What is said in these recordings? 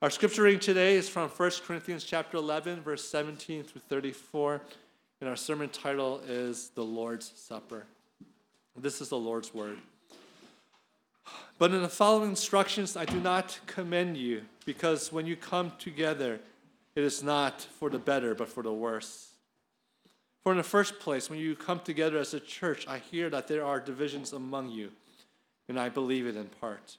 Our scripture reading today is from 1 Corinthians chapter 11, verse 17 through 34. And our sermon title is The Lord's Supper. This is the Lord's word. But in the following instructions, I do not commend you, because when you come together, it is not for the better, but for the worse. For in the first place, when you come together as a church, I hear that there are divisions among you, and I believe it in part.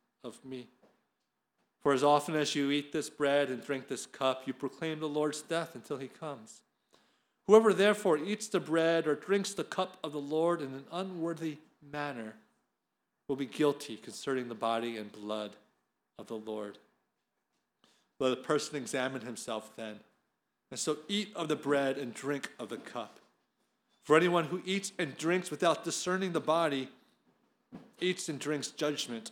of me. For as often as you eat this bread and drink this cup, you proclaim the Lord's death until he comes. Whoever therefore eats the bread or drinks the cup of the Lord in an unworthy manner will be guilty concerning the body and blood of the Lord. Let a person examine himself then, and so eat of the bread and drink of the cup. For anyone who eats and drinks without discerning the body eats and drinks judgment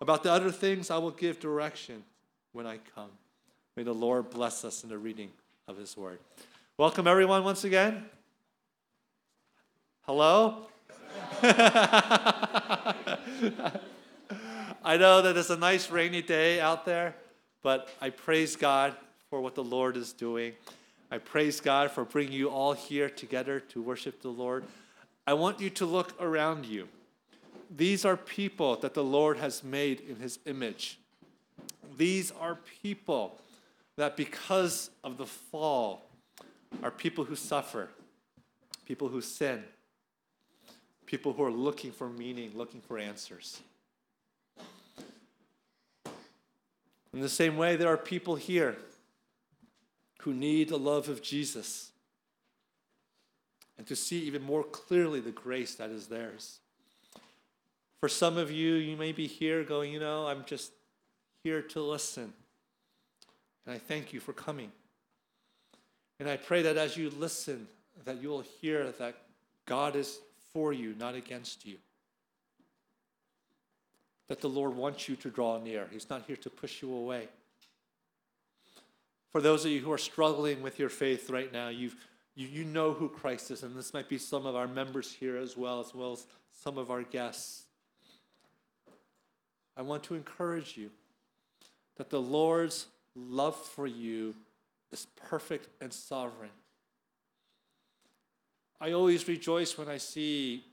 About the other things, I will give direction when I come. May the Lord bless us in the reading of his word. Welcome, everyone, once again. Hello? I know that it's a nice rainy day out there, but I praise God for what the Lord is doing. I praise God for bringing you all here together to worship the Lord. I want you to look around you these are people that the Lord has made in his image. These are people that, because of the fall, are people who suffer, people who sin, people who are looking for meaning, looking for answers. In the same way, there are people here who need the love of Jesus and to see even more clearly the grace that is theirs. For some of you, you may be here going, you know, I'm just here to listen. And I thank you for coming. And I pray that as you listen, that you will hear that God is for you, not against you. That the Lord wants you to draw near. He's not here to push you away. For those of you who are struggling with your faith right now, you've, you, you know who Christ is, and this might be some of our members here as well, as well as some of our guests. I want to encourage you that the Lord's love for you is perfect and sovereign. I always rejoice when I see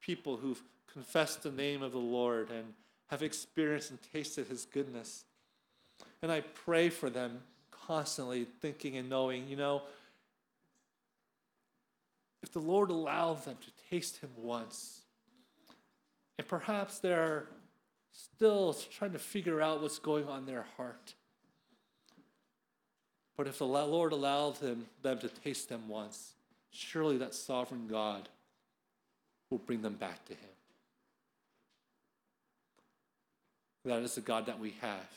people who've confessed the name of the Lord and have experienced and tasted his goodness. And I pray for them constantly, thinking and knowing, you know, if the Lord allowed them to taste him once, and perhaps they're still trying to figure out what's going on in their heart. But if the Lord allowed them, them to taste them once, surely that sovereign God will bring them back to Him. That is the God that we have.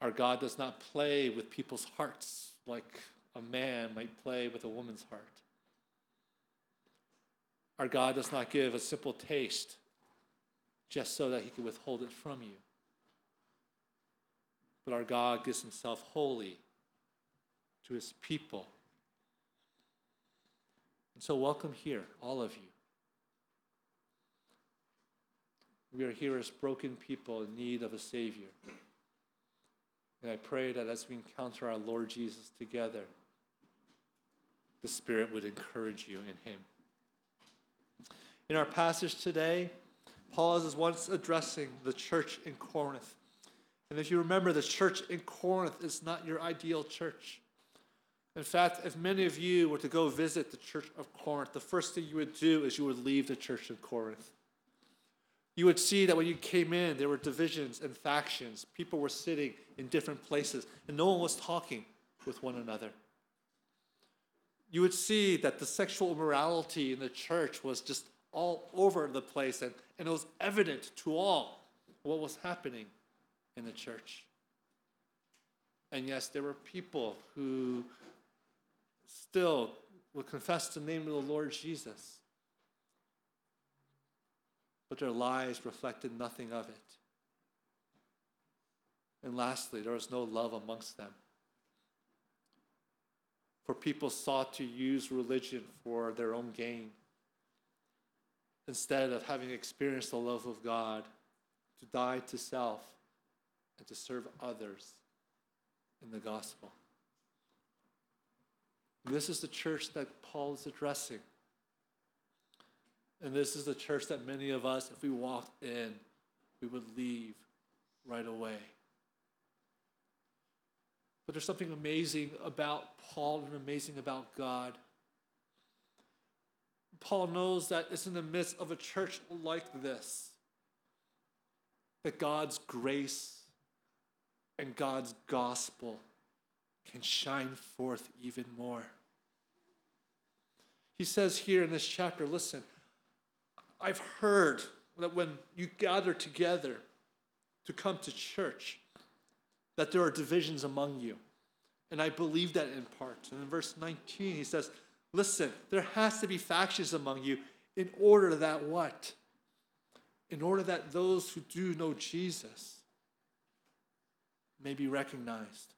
Our God does not play with people's hearts like a man might play with a woman's heart. Our God does not give a simple taste just so that he could withhold it from you. but our God gives himself wholly to his people. And so, welcome here, all of you. We are here as broken people in need of a Savior. And I pray that as we encounter our Lord Jesus together, the Spirit would encourage you in Him. In our passage today, Paul is once addressing the church in Corinth. And if you remember, the church in Corinth is not your ideal church. In fact, if many of you were to go visit the church of Corinth, the first thing you would do is you would leave the church of Corinth. You would see that when you came in, there were divisions and factions. People were sitting in different places, and no one was talking with one another. You would see that the sexual immorality in the church was just all over the place, and, and it was evident to all what was happening in the church. And yes, there were people who still would confess the name of the Lord Jesus, but their lives reflected nothing of it. And lastly, there was no love amongst them. For people sought to use religion for their own gain instead of having experienced the love of God to die to self and to serve others in the gospel. This is the church that Paul is addressing. And this is the church that many of us, if we walked in, we would leave right away. But there's something amazing about Paul and amazing about God. Paul knows that it's in the midst of a church like this that God's grace and God's gospel can shine forth even more. He says here in this chapter listen, I've heard that when you gather together to come to church, that there are divisions among you. And I believe that in part. And in verse 19, he says, Listen, there has to be factions among you in order that what? In order that those who do know Jesus may be recognized.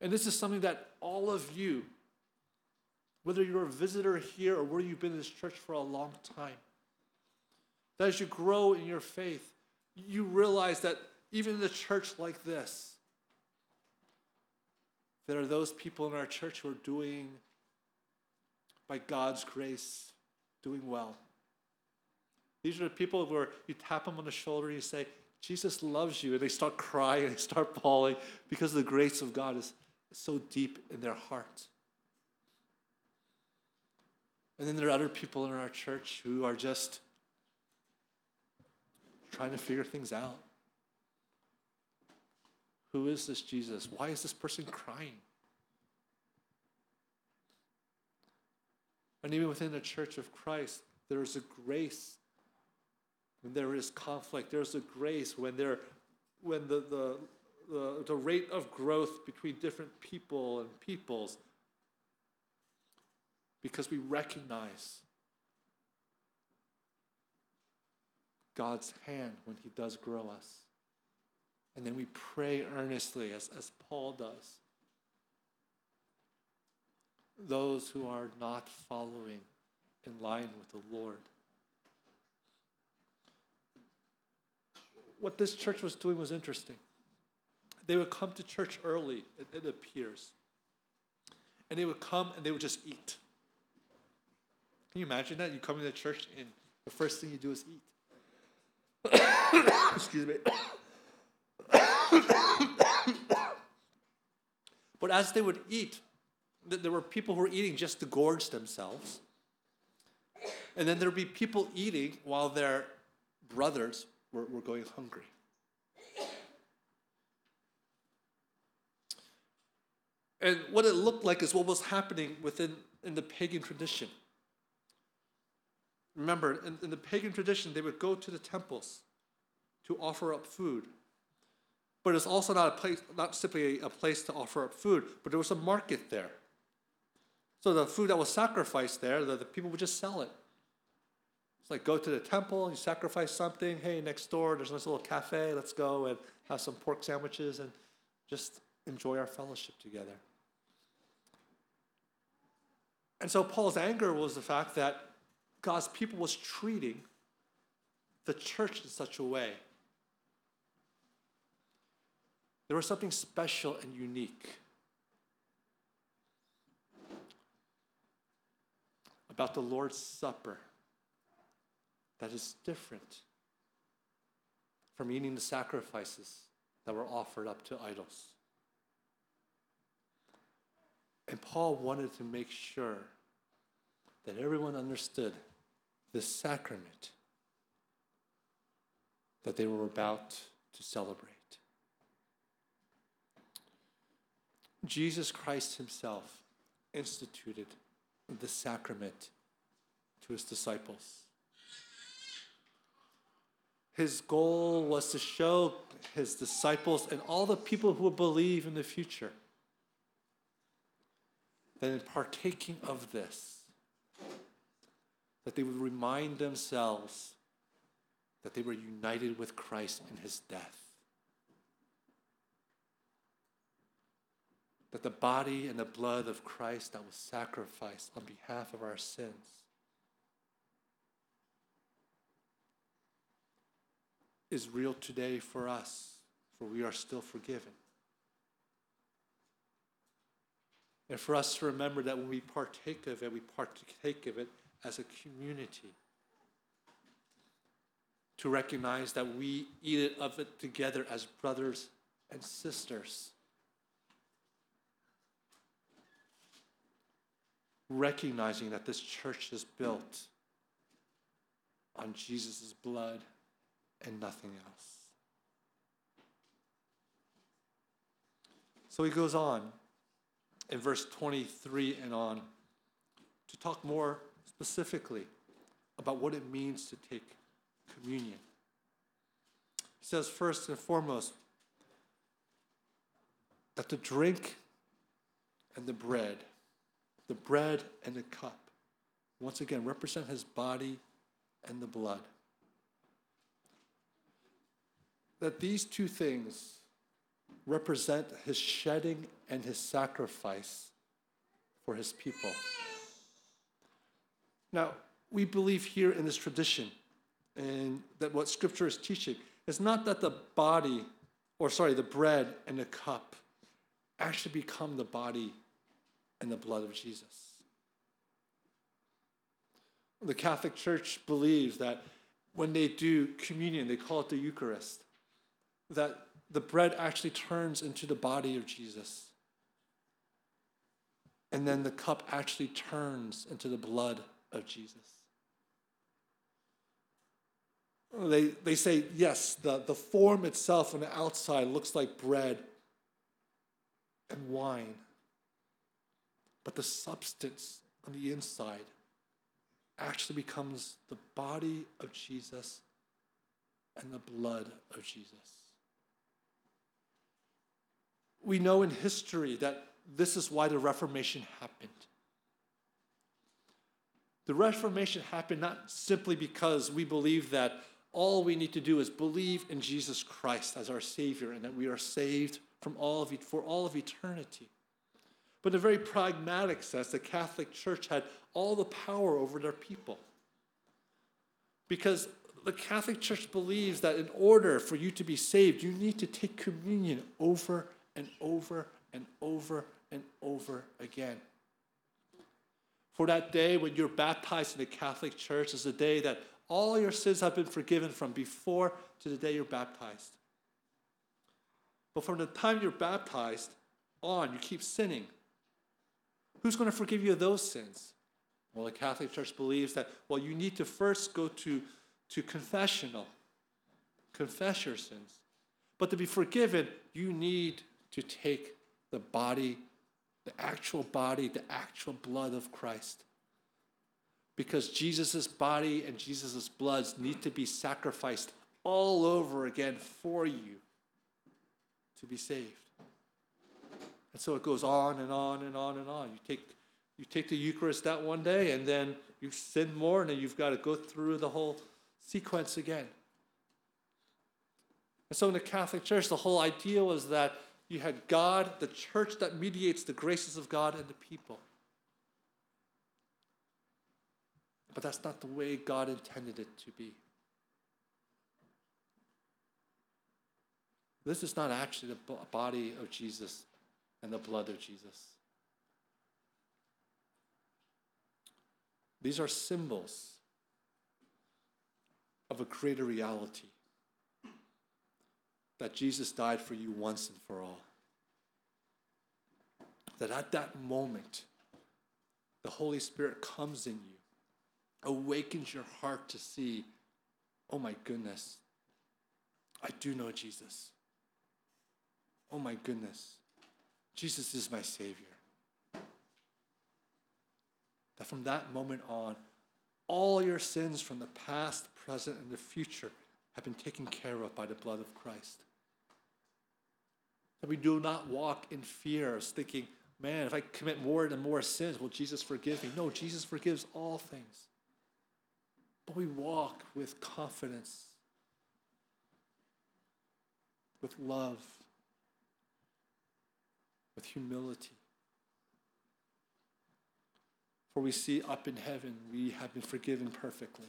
And this is something that all of you, whether you're a visitor here or whether you've been in this church for a long time, that as you grow in your faith, you realize that even in a church like this, there are those people in our church who are doing, by God's grace, doing well. These are the people where you tap them on the shoulder and you say, Jesus loves you. And they start crying and they start bawling because the grace of God is so deep in their heart. And then there are other people in our church who are just trying to figure things out. Who is this Jesus? Why is this person crying? And even within the church of Christ, there is a grace when there is conflict. There's a grace when there when the, the the, the rate of growth between different people and peoples because we recognize God's hand when He does grow us. And then we pray earnestly, as, as Paul does. Those who are not following in line with the Lord. What this church was doing was interesting they would come to church early, it, it appears. And they would come and they would just eat. Can you imagine that? You come into church and the first thing you do is eat. Excuse me. but as they would eat, there were people who were eating just to gorge themselves. And then there would be people eating while their brothers were, were going hungry. And what it looked like is what was happening within in the pagan tradition. Remember, in, in the pagan tradition, they would go to the temples to offer up food. But it's also not a place, not simply a, place to offer up food, but there was a market there. So the food that was sacrificed there, the, the people would just sell it. It's like go to the temple, you sacrifice something. Hey, next door, there's this little cafe. Let's go and have some pork sandwiches and just enjoy our fellowship together. And so Paul's anger was the fact that God's people was treating the church in such a way. There was something special and unique about the Lord's Supper that is different from eating the sacrifices that were offered up to idols. And Paul wanted to make sure that everyone understood this sacrament that they were about to celebrate. Jesus Christ himself instituted the sacrament to his disciples. His goal was to show his disciples and all the people who would believe in the future that in partaking of this, that they would remind themselves that they were united with Christ in his death. That the body and the blood of Christ that was sacrificed on behalf of our sins is real today for us, for we are still forgiven. And for us to remember that when we partake of it, we partake of it as a community. To recognize that we eat it of it together as brothers and sisters. Recognizing that this church is built on Jesus' blood and nothing else. So he goes on in verse 23 and on to talk more specifically about what it means to take communion. He says, first and foremost, that the drink and the bread, the bread and the cup, once again represent his body and the blood. That these two things represent his shedding and his sacrifice for his people. Now, we believe here in this tradition, and that what Scripture is teaching is not that the body, or sorry, the bread and the cup actually become the body and the blood of Jesus. The Catholic Church believes that when they do communion, they call it the Eucharist, that the bread actually turns into the body of Jesus. And then the cup actually turns into the blood of Jesus. They, they say, yes, the, the form itself on the outside looks like bread and wine, but the substance on the inside actually becomes the body of Jesus and the blood of Jesus. We know in history that this is why the Reformation happened. The Reformation happened not simply because we believe that all we need to do is believe in Jesus Christ as our Savior and that we are saved from all of for all of eternity. But in a very pragmatic sense, the Catholic Church had all the power over their people. Because the Catholic Church believes that in order for you to be saved, you need to take communion over and over and over and over again. For that day when you're baptized in the Catholic Church is the day that all your sins have been forgiven from before to the day you're baptized. But from the time you're baptized on, you keep sinning. Who's going to forgive you of those sins? Well, the Catholic Church believes that, well, you need to first go to, to confessional, confess your sins. But to be forgiven, you need to take the body the actual body, the actual blood of Christ. Because Jesus' body and Jesus' blood need to be sacrificed all over again for you to be saved. And so it goes on and on and on and on. You take, you take the Eucharist that one day, and then You sin more, and then you've got to go through the whole sequence again. And so in the Catholic Church, the whole idea was that you had God, the church that mediates the graces of God and the people. But that's not the way God intended it to be. This is not actually the body of Jesus and the blood of Jesus. These are symbols of a greater reality that Jesus died for you once and for all. That at that moment, the Holy Spirit comes in you, awakens your heart to see, oh my goodness, I do know Jesus. Oh my goodness, Jesus is my Savior. That from that moment on, all your sins from the past, present, and the future have been taken care of by the blood of Christ. That we do not walk in fear, thinking, man, if I commit more and more sins, will Jesus forgive me? No, Jesus forgives all things. But we walk with confidence, with love, with humility. For we see up in heaven, we have been forgiven perfectly.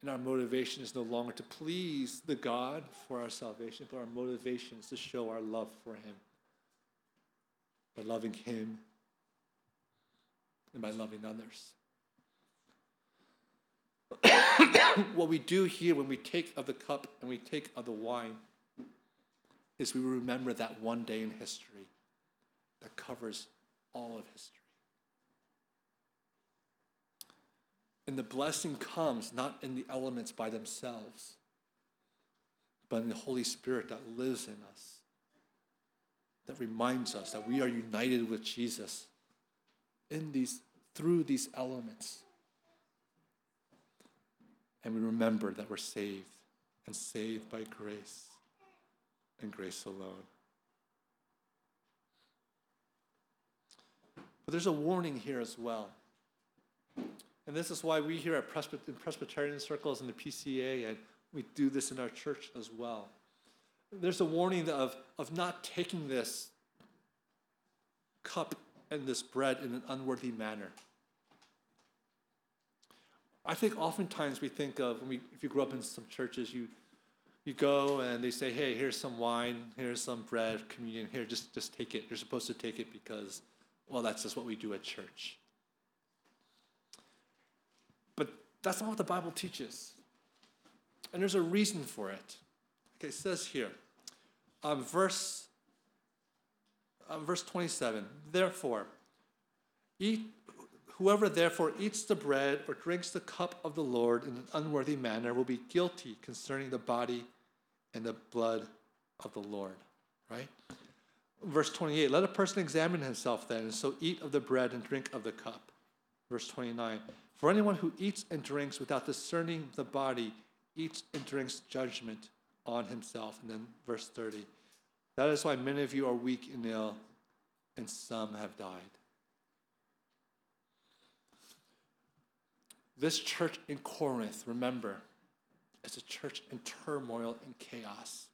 And our motivation is no longer to please the God for our salvation, but our motivation is to show our love for Him by loving Him and by loving others. what we do here when we take of the cup and we take of the wine is we remember that one day in history that covers all of history. And the blessing comes not in the elements by themselves, but in the Holy Spirit that lives in us, that reminds us that we are united with Jesus in these, through these elements. And we remember that we're saved and saved by grace and grace alone. But there's a warning here as well. And this is why we here at Presbyter- in Presbyterian circles and the PCA, and we do this in our church as well. There's a warning of, of not taking this cup and this bread in an unworthy manner. I think oftentimes we think of, we, if you grew up in some churches, you, you go and they say, hey, here's some wine, here's some bread, communion, here, just, just take it. You're supposed to take it because, well, that's just what we do at church. But that's not what the Bible teaches. And there's a reason for it. Okay, it says here, um, verse, uh, verse 27, therefore, eat Whoever therefore eats the bread or drinks the cup of the Lord in an unworthy manner will be guilty concerning the body and the blood of the Lord. Right? Verse 28 Let a person examine himself then, and so eat of the bread and drink of the cup. Verse 29 For anyone who eats and drinks without discerning the body eats and drinks judgment on himself. And then verse 30 That is why many of you are weak and ill, and some have died. This church in Corinth, remember, is a church in turmoil and chaos.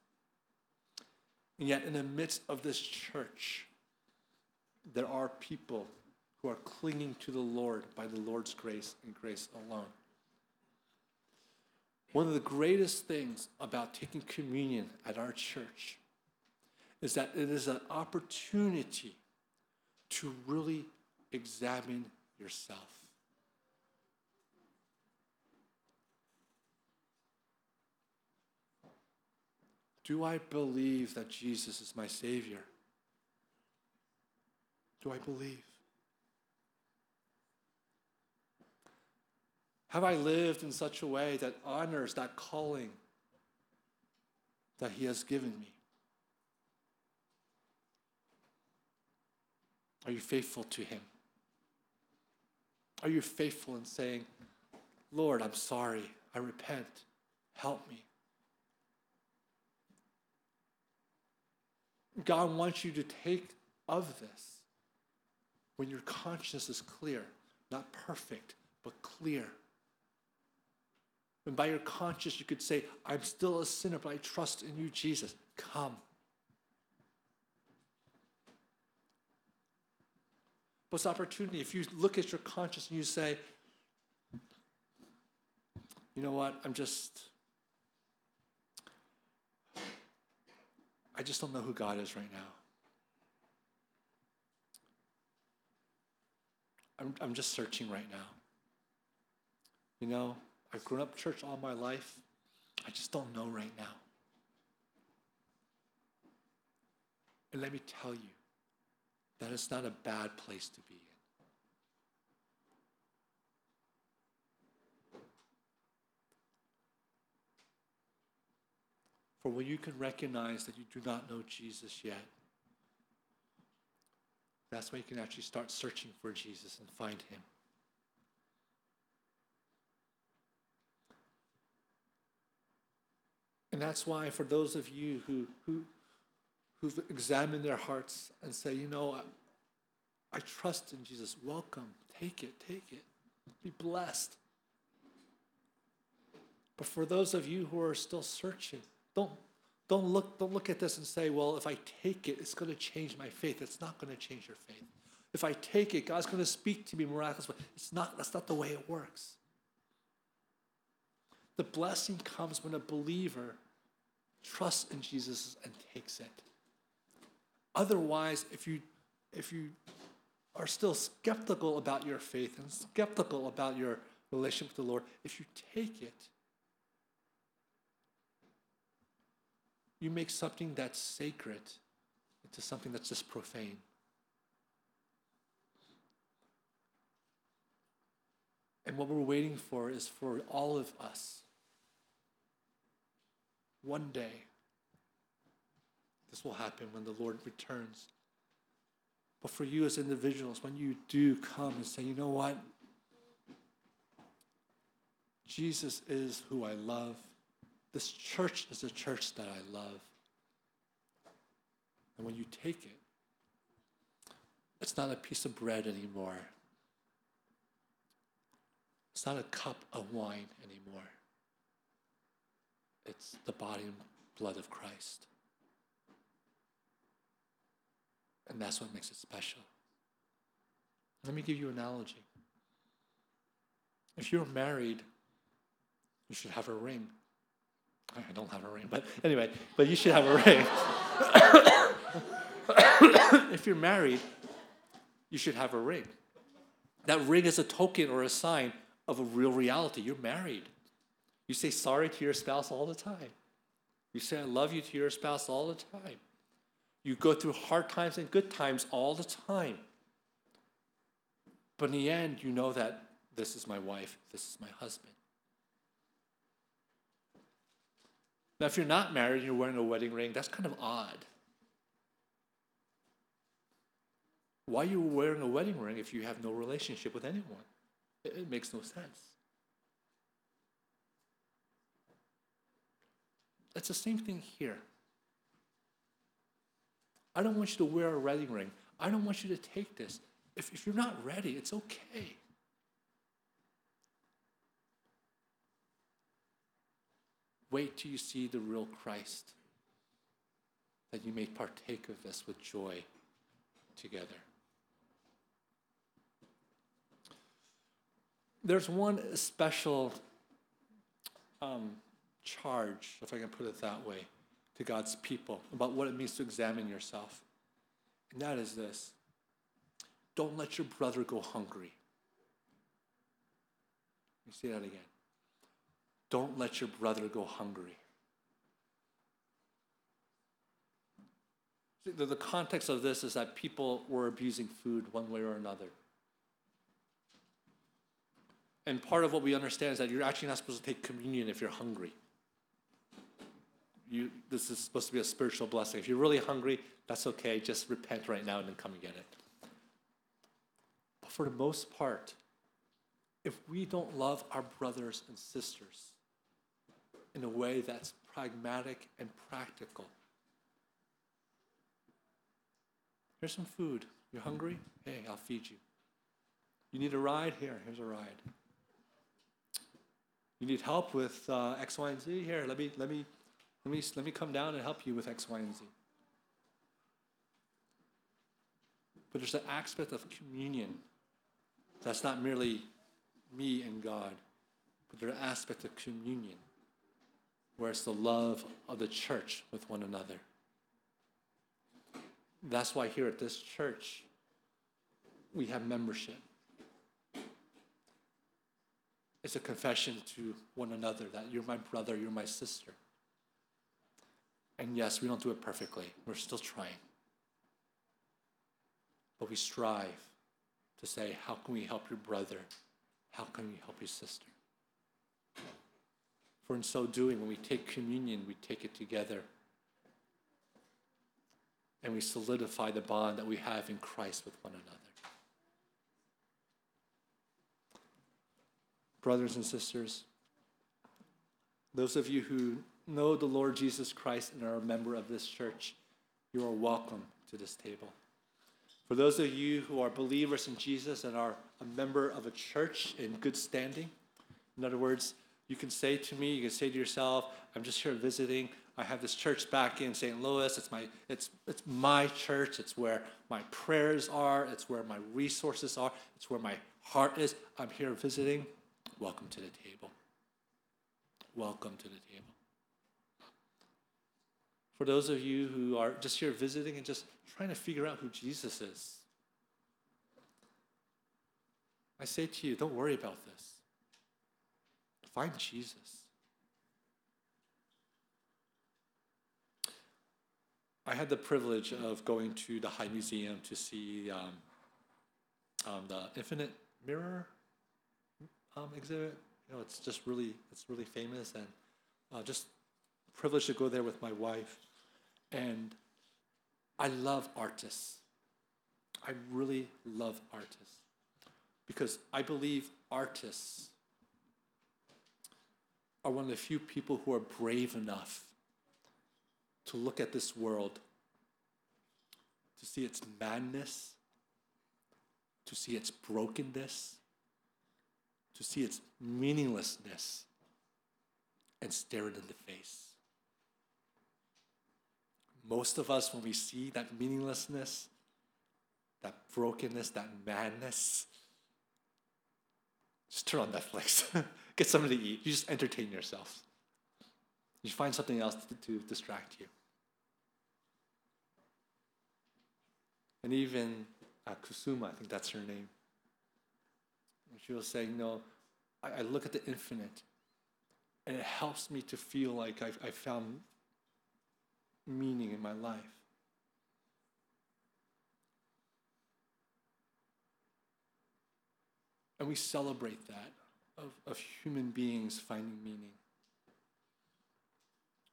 And yet, in the midst of this church, there are people who are clinging to the Lord by the Lord's grace and grace alone. One of the greatest things about taking communion at our church is that it is an opportunity to really examine yourself. Do I believe that Jesus is my Savior? Do I believe? Have I lived in such a way that honors that calling that He has given me? Are you faithful to Him? Are you faithful in saying, Lord, I'm sorry, I repent, help me? God wants you to take of this when your conscience is clear, not perfect, but clear. And by your conscience, you could say, I'm still a sinner, but I trust in you, Jesus. Come. But it's opportunity. If you look at your conscience and you say, you know what, I'm just, I just don't know who God is right now. I'm, I'm just searching right now. You know, I've grown up church all my life. I just don't know right now. And let me tell you, that is not a bad place to be For when you can recognize that you do not know Jesus yet, that's when you can actually start searching for Jesus and find him. And that's why, for those of you who, who, who've examined their hearts and say, you know, I, I trust in Jesus, welcome, take it, take it, be blessed. But for those of you who are still searching, don't, don't, look, don't look at this and say, well, if I take it, it's going to change my faith. It's not going to change your faith. If I take it, God's going to speak to me miraculously. It's not, that's not the way it works. The blessing comes when a believer trusts in Jesus and takes it. Otherwise, if you if you are still skeptical about your faith and skeptical about your relationship with the Lord, if you take it, you make something that's sacred into something that's just profane. And what we're waiting for is for all of us one day, this will happen when the Lord returns. But for you as individuals, when you do come and say, you know what? Jesus is who I love. This church is a church that I love. And when you take it, it's not a piece of bread anymore. It's not a cup of wine anymore. It's the body and blood of Christ. And that's what makes it special. Let me give you an analogy. If you're married, you should have a ring. I don't have a ring, but anyway, but you should have a ring. if you're married, you should have a ring. That ring is a token or a sign of a real reality. You're married. You say sorry to your spouse all the time. You say I love you to your spouse all the time. You go through hard times and good times all the time. But in the end, you know that this is my wife, this is my husband. Now, if you're not married and you're wearing a wedding ring, that's kind of odd. Why are you wearing a wedding ring if you have no relationship with anyone? It, it makes no sense. It's the same thing here. I don't want you to wear a wedding ring. I don't want you to take this. If, if you're not ready, it's okay. Wait till you see the real Christ, that you may partake of this with joy together. There's one special um, charge, if I can put it that way, to God's people about what it means to examine yourself. And that is this don't let your brother go hungry. Let me say that again. Don't let your brother go hungry. The, context of this is that people were abusing food one way or another. And part of what we understand is that you're actually not supposed to take communion if you're hungry you, this is supposed to be a spiritual blessing. If you're really hungry, that's okay. Just repent right now and then come and get it. But for the most part, if we don't love our brothers and sisters in a way that's pragmatic and practical, Here's some food. You're hungry? Hey, I'll feed you. You need a ride? Here, here's a ride. You need help with uh, X, Y, and Z? Here, let me, let, me, let, me, let me come down and help you with X, Y, and Z. But there's an aspect of communion that's not merely me and God, but there's an aspect of communion where it's the love of the church with one another. That's why here at this church, we have membership. It's a confession to one another that you're my brother, you're my sister. And yes, we don't do it perfectly, we're still trying. But we strive to say, how can we help your brother? How can we help your sister? For in so doing, when we take communion, we take it together. And we solidify the bond that we have in Christ with one another. Brothers and sisters, those of you who know the Lord Jesus Christ and are a member of this church, you are welcome to this table. For those of you who are believers in Jesus and are a member of a church in good standing, in other words, you can say to me, you can say to yourself, I'm just here visiting. I have this church back in St. Louis. It's my, it's, it's my church. It's where my prayers are. It's where my resources are. It's where my heart is. I'm here visiting. Welcome to the table. Welcome to the table. For those of you who are just here visiting and just trying to figure out who Jesus is, I say to you, don't worry about this. Find Jesus. I had the privilege of going to the High Museum to see um, um, the Infinite Mirror um, exhibit. You know, it's just really, it's really famous, and uh, just privileged to go there with my wife. And I love artists. I really love artists because I believe artists are one of the few people who are brave enough to look at this world, to see its madness, to see its brokenness, to see its meaninglessness, and stare it in the face. Most of us, when we see that meaninglessness, that brokenness, that madness, just turn on Netflix, get something to eat. You just entertain yourself. You find something else to, to distract you. And even uh, Kusama, I think that's her name. She was saying, No, I, I look at the infinite, and it helps me to feel like I've, I found meaning in my life. And we celebrate that of, of human beings finding meaning.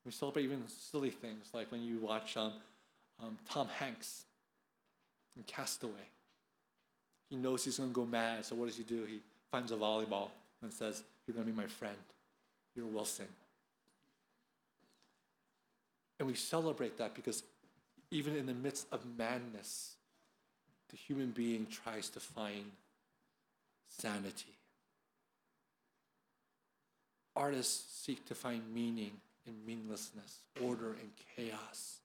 We celebrate even silly things like when you watch um, um, Tom Hanks in Castaway. He knows he's going to go mad, so what does he do? He finds a volleyball and says, You're going to be my friend. You're Wilson. And we celebrate that because even in the midst of madness, the human being tries to find sanity. Artists seek to find meaning in meaninglessness, order in chaos,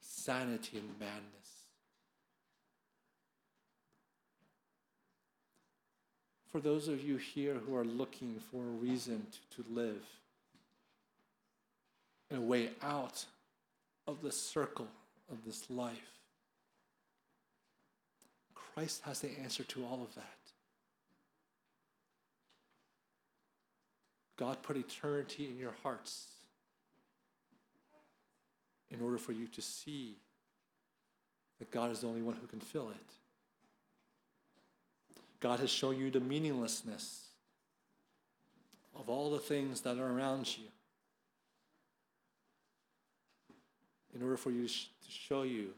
sanity in madness. For those of you here who are looking for a reason to, to live, and a way out of the circle of this life. Christ has the answer to all of that. God put eternity in your hearts in order for you to see that God is the only one who can fill it. God has shown you the meaninglessness of all the things that are around you. in order for you to, show you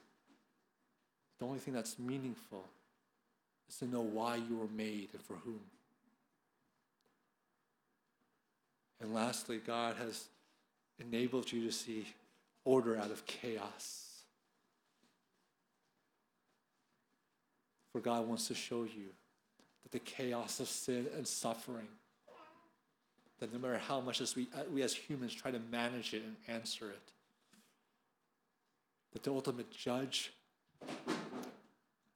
the only thing that's meaningful is to know why you were made and for whom. And lastly, God has enabled you to see order out of chaos. For God wants to show you that the chaos of sin and suffering, that no matter how much as we, uh, we as humans try to manage it and answer it, that the ultimate judge,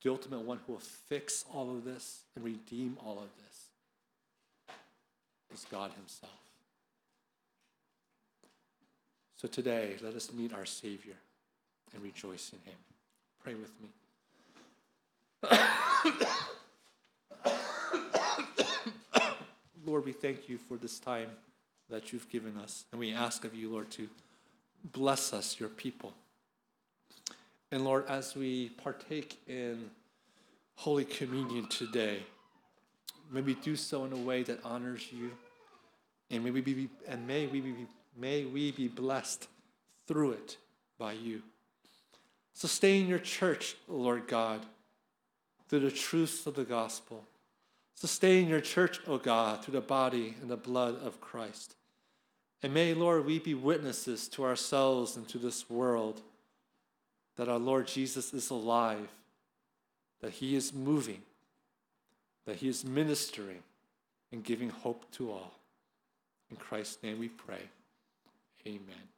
the ultimate one who will fix all of this and redeem all of this, is God Himself. So today, let us meet our Savior and rejoice in Him. Pray with me. Lord, we thank you for this time that you've given us. And we ask of you, Lord, to bless us, your people. And Lord, as we partake in Holy Communion today, may we do so in a way that honors you. And may we be, and may we be, may we be blessed through it by you. Sustain your church, Lord God through the truths of the gospel. Sustain your church, O God, through the body and the blood of Christ. And may, Lord, we be witnesses to ourselves and to this world that our Lord Jesus is alive, that he is moving, that he is ministering and giving hope to all. In Christ's name we pray. Amen.